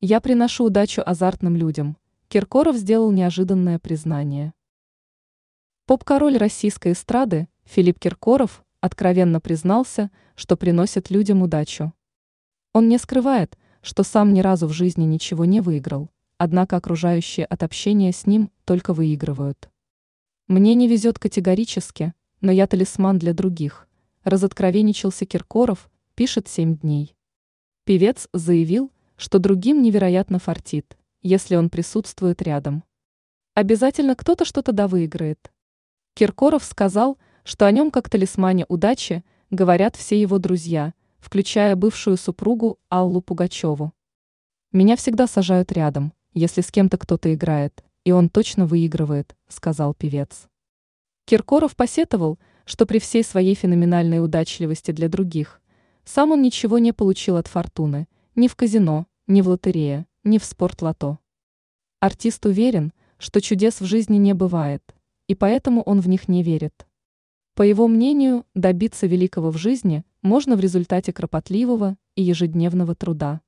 Я приношу удачу азартным людям. Киркоров сделал неожиданное признание. Поп-король российской эстрады Филипп Киркоров откровенно признался, что приносит людям удачу. Он не скрывает, что сам ни разу в жизни ничего не выиграл, однако окружающие от общения с ним только выигрывают. Мне не везет категорически, но я талисман для других. Разоткровенничался Киркоров, пишет «Семь дней». Певец заявил, что другим невероятно фартит, если он присутствует рядом. Обязательно кто-то что-то да выиграет. Киркоров сказал, что о нем как талисмане удачи говорят все его друзья, включая бывшую супругу Аллу Пугачеву. «Меня всегда сажают рядом, если с кем-то кто-то играет, и он точно выигрывает», — сказал певец. Киркоров посетовал, что при всей своей феноменальной удачливости для других, сам он ничего не получил от фортуны, ни в казино, ни в лотерее, ни в спортлото. Артист уверен, что чудес в жизни не бывает – и поэтому он в них не верит. По его мнению, добиться великого в жизни можно в результате кропотливого и ежедневного труда.